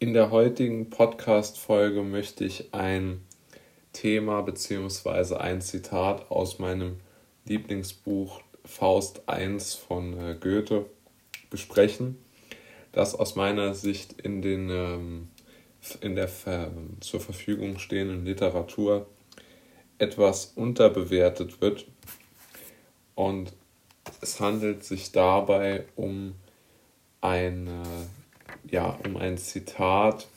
In der heutigen Podcast-Folge möchte ich ein Thema bzw. ein Zitat aus meinem Lieblingsbuch Faust I von äh, Goethe besprechen, das aus meiner Sicht in, den, ähm, in der zur Verfügung stehenden Literatur etwas unterbewertet wird. Und es handelt sich dabei um ein, äh, ja, um ein Zitat,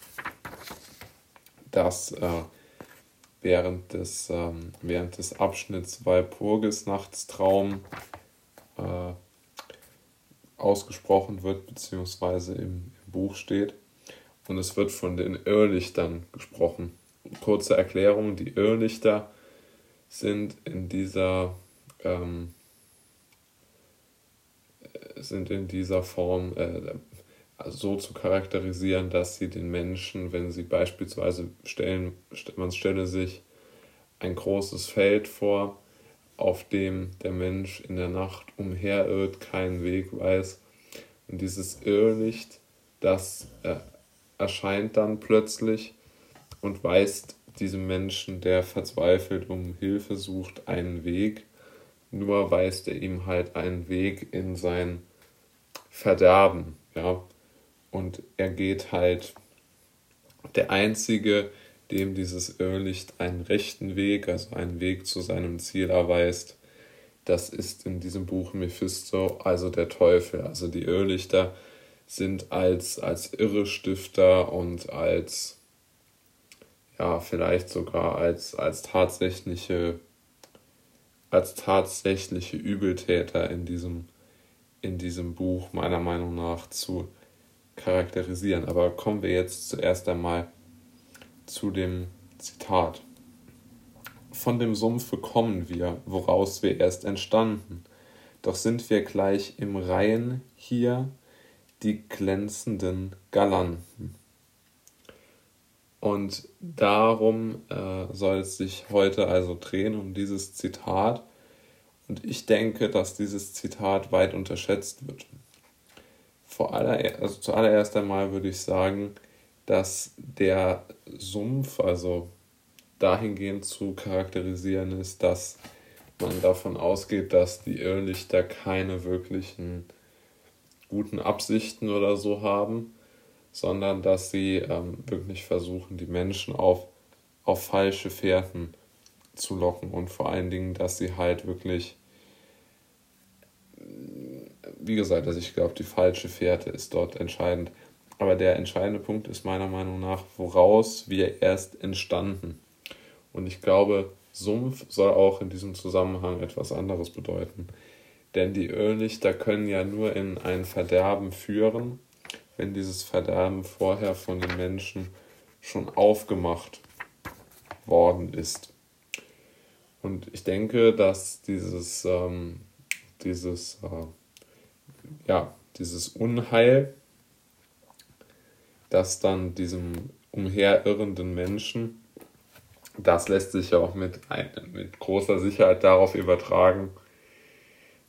das äh, während, des, ähm, während des Abschnitts Walpurgisnachtstraum äh, ausgesprochen wird, beziehungsweise im, im Buch steht. Und es wird von den Irrlichtern gesprochen. Kurze Erklärung, die Irrlichter sind in dieser ähm, sind in dieser Form äh, so zu charakterisieren, dass sie den Menschen, wenn sie beispielsweise stellen, man stelle sich ein großes Feld vor, auf dem der Mensch in der Nacht umherirrt, keinen Weg weiß. Und dieses Irrlicht, das äh, erscheint dann plötzlich und weist diesem Menschen, der verzweifelt um Hilfe sucht, einen Weg. Nur weist er ihm halt einen Weg in sein Verderben, ja. Und er geht halt der Einzige, dem dieses Irrlicht einen rechten Weg, also einen Weg zu seinem Ziel erweist, das ist in diesem Buch Mephisto, also der Teufel. Also die Irrlichter sind als, als Irrestifter und als, ja, vielleicht sogar als, als tatsächliche, als tatsächliche Übeltäter in diesem in diesem Buch meiner Meinung nach zu charakterisieren. Aber kommen wir jetzt zuerst einmal zu dem Zitat. Von dem Sumpfe kommen wir, woraus wir erst entstanden. Doch sind wir gleich im Reihen hier die glänzenden Galanten. Und darum äh, soll es sich heute also drehen, um dieses Zitat. Und ich denke, dass dieses Zitat weit unterschätzt wird. Vor aller, also zuallererst einmal würde ich sagen, dass der Sumpf, also dahingehend zu charakterisieren ist, dass man davon ausgeht, dass die Irrlichter keine wirklichen guten Absichten oder so haben, sondern dass sie ähm, wirklich versuchen, die Menschen auf, auf falsche Fährten zu locken und vor allen Dingen, dass sie halt wirklich wie gesagt, also ich glaube, die falsche Fährte ist dort entscheidend. Aber der entscheidende Punkt ist meiner Meinung nach, woraus wir erst entstanden. Und ich glaube, Sumpf soll auch in diesem Zusammenhang etwas anderes bedeuten. Denn die Irrlichter können ja nur in ein Verderben führen, wenn dieses Verderben vorher von den Menschen schon aufgemacht worden ist. Und ich denke, dass dieses, ähm, dieses äh, ja, dieses Unheil, das dann diesem umherirrenden Menschen, das lässt sich ja auch mit, mit großer Sicherheit darauf übertragen,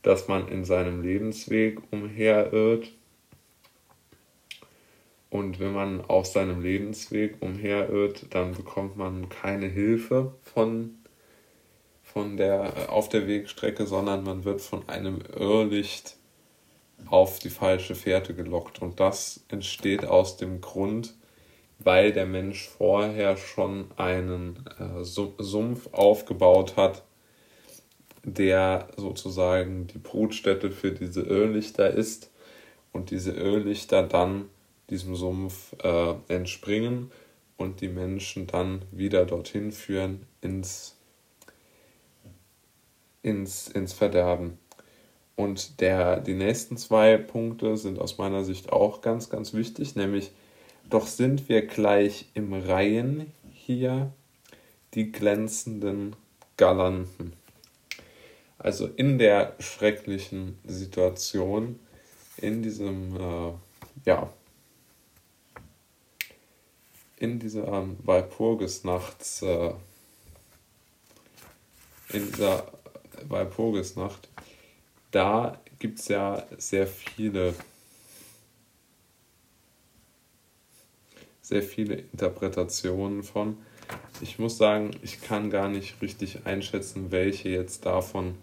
dass man in seinem Lebensweg umherirrt. Und wenn man auf seinem Lebensweg umherirrt, dann bekommt man keine Hilfe von, von der, auf der Wegstrecke, sondern man wird von einem Irrlicht auf die falsche Fährte gelockt. Und das entsteht aus dem Grund, weil der Mensch vorher schon einen äh, Sumpf aufgebaut hat, der sozusagen die Brutstätte für diese Irrlichter ist und diese Irrlichter dann diesem Sumpf äh, entspringen und die Menschen dann wieder dorthin führen ins, ins, ins Verderben. Und der, die nächsten zwei Punkte sind aus meiner Sicht auch ganz, ganz wichtig, nämlich doch sind wir gleich im Reihen hier die glänzenden Galanten. Also in der schrecklichen Situation, in diesem, äh, ja, in dieser ähm, Walpurgisnachts, äh, in dieser Walpurgisnacht da gibt es ja sehr viele sehr viele Interpretationen von. Ich muss sagen, ich kann gar nicht richtig einschätzen, welche jetzt davon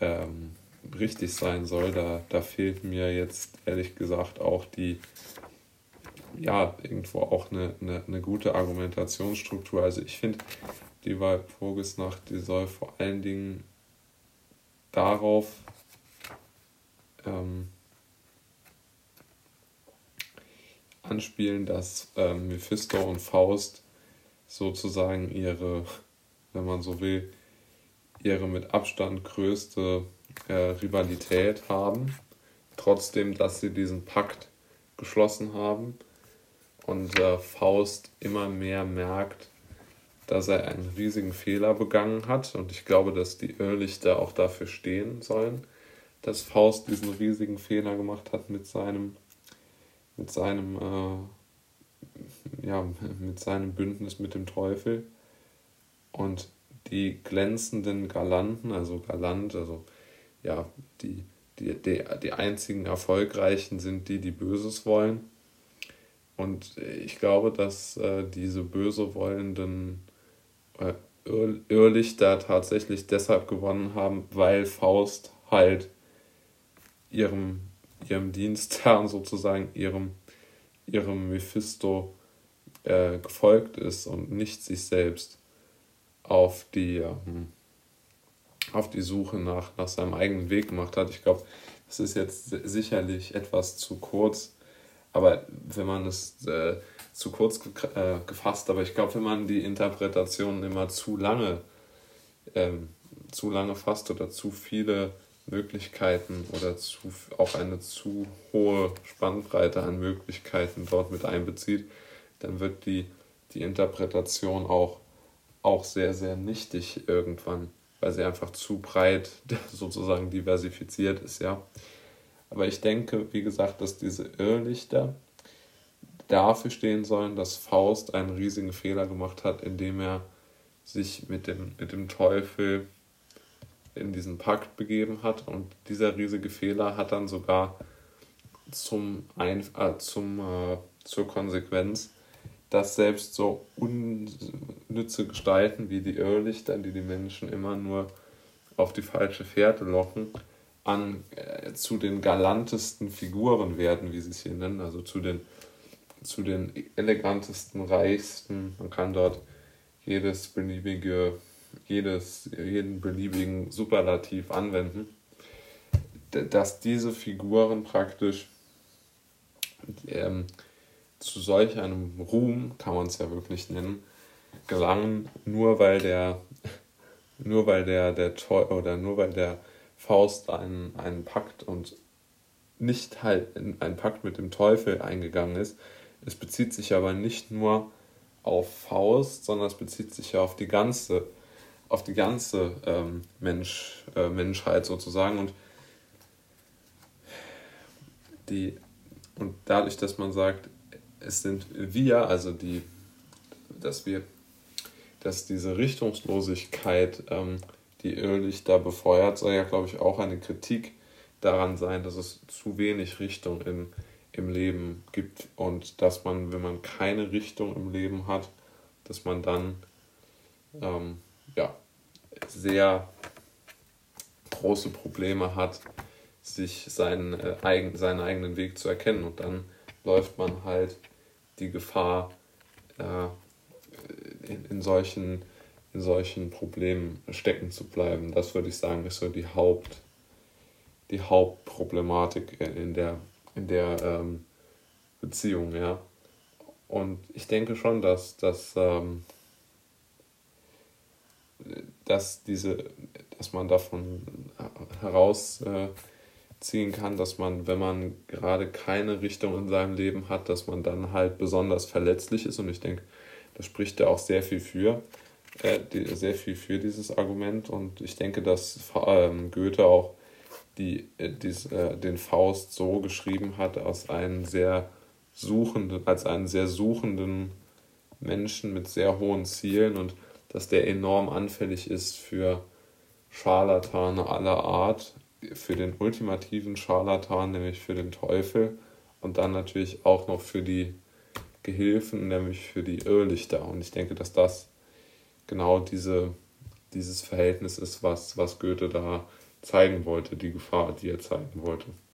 ähm, richtig sein soll. Da, da fehlt mir jetzt ehrlich gesagt auch die, ja, irgendwo auch eine, eine, eine gute Argumentationsstruktur. Also ich finde, die Walpurgisnacht, die soll vor allen Dingen darauf ähm, anspielen, dass ähm, Mephisto und Faust sozusagen ihre, wenn man so will, ihre mit Abstand größte äh, Rivalität haben, trotzdem, dass sie diesen Pakt geschlossen haben und äh, Faust immer mehr merkt, dass er einen riesigen Fehler begangen hat und ich glaube, dass die Irrlichter auch dafür stehen sollen, dass Faust diesen riesigen Fehler gemacht hat mit seinem mit seinem äh, ja mit seinem Bündnis mit dem Teufel und die glänzenden Galanten, also Galant, also ja, die, die, die, die einzigen Erfolgreichen sind die, die Böses wollen. Und ich glaube, dass äh, diese böse wollenden äh, Irrlichter tatsächlich deshalb gewonnen haben, weil Faust halt ihrem, ihrem Dienstherrn sozusagen, ihrem, ihrem Mephisto äh, gefolgt ist und nicht sich selbst auf die, ähm, auf die Suche nach, nach seinem eigenen Weg gemacht hat. Ich glaube, das ist jetzt sicherlich etwas zu kurz, aber wenn man es äh, zu kurz ge äh, gefasst, aber ich glaube, wenn man die Interpretation immer zu lange, ähm, zu lange fasst oder zu viele Möglichkeiten oder zu, auch eine zu hohe Spannbreite an Möglichkeiten dort mit einbezieht, dann wird die, die Interpretation auch auch sehr, sehr nichtig irgendwann, weil sie einfach zu breit sozusagen diversifiziert ist, ja. Aber ich denke, wie gesagt, dass diese Irrlichter dafür stehen sollen, dass Faust einen riesigen Fehler gemacht hat, indem er sich mit dem, mit dem Teufel in diesen Pakt begeben hat. Und dieser riesige Fehler hat dann sogar zum, Ein äh, zum, äh, zur Konsequenz, dass selbst so unnütze Gestalten wie die Irrlichter, die die Menschen immer nur auf die falsche Fährte locken, an, äh, zu den galantesten Figuren werden, wie sie es hier nennen, also zu den, zu den elegantesten, reichsten. Man kann dort jedes beliebige, jedes, jeden beliebigen Superlativ anwenden, dass diese Figuren praktisch ähm, zu solch einem Ruhm, kann man es ja wirklich nennen, gelangen, nur weil der, nur weil der, der oder nur weil der Faust einen, einen Pakt und nicht halt in einen Pakt mit dem Teufel eingegangen ist. Es bezieht sich aber nicht nur auf Faust, sondern es bezieht sich ja auf die ganze, auf die ganze ähm, Mensch, äh, Menschheit sozusagen. Und die, und dadurch, dass man sagt, es sind wir, also die, dass wir, dass diese Richtungslosigkeit, ähm, die Irrlichter befeuert, soll ja, glaube ich, auch eine Kritik daran sein, dass es zu wenig Richtung in, im Leben gibt und dass man, wenn man keine Richtung im Leben hat, dass man dann ähm, ja, sehr große Probleme hat, sich seinen, äh, eigen, seinen eigenen Weg zu erkennen. Und dann läuft man halt die Gefahr, äh, in, in, solchen, in solchen Problemen stecken zu bleiben. Das würde ich sagen, ist so die, Haupt, die Hauptproblematik in der, in der ähm, Beziehung. Ja. Und ich denke schon, dass, dass, ähm, dass, diese, dass man davon heraus äh, ziehen kann, dass man, wenn man gerade keine Richtung in seinem Leben hat, dass man dann halt besonders verletzlich ist. Und ich denke, da spricht er auch sehr viel für, äh, sehr viel für dieses Argument. Und ich denke, dass ähm, Goethe auch die, äh, dies, äh, den Faust so geschrieben hat, aus einem sehr suchenden, als einen sehr suchenden Menschen mit sehr hohen Zielen und dass der enorm anfällig ist für Scharlatane aller Art, für den ultimativen Scharlatan, nämlich für den Teufel und dann natürlich auch noch für die, Gehilfen, nämlich für die Irrlichter. Und ich denke, dass das genau diese, dieses Verhältnis ist, was, was Goethe da zeigen wollte, die Gefahr, die er zeigen wollte.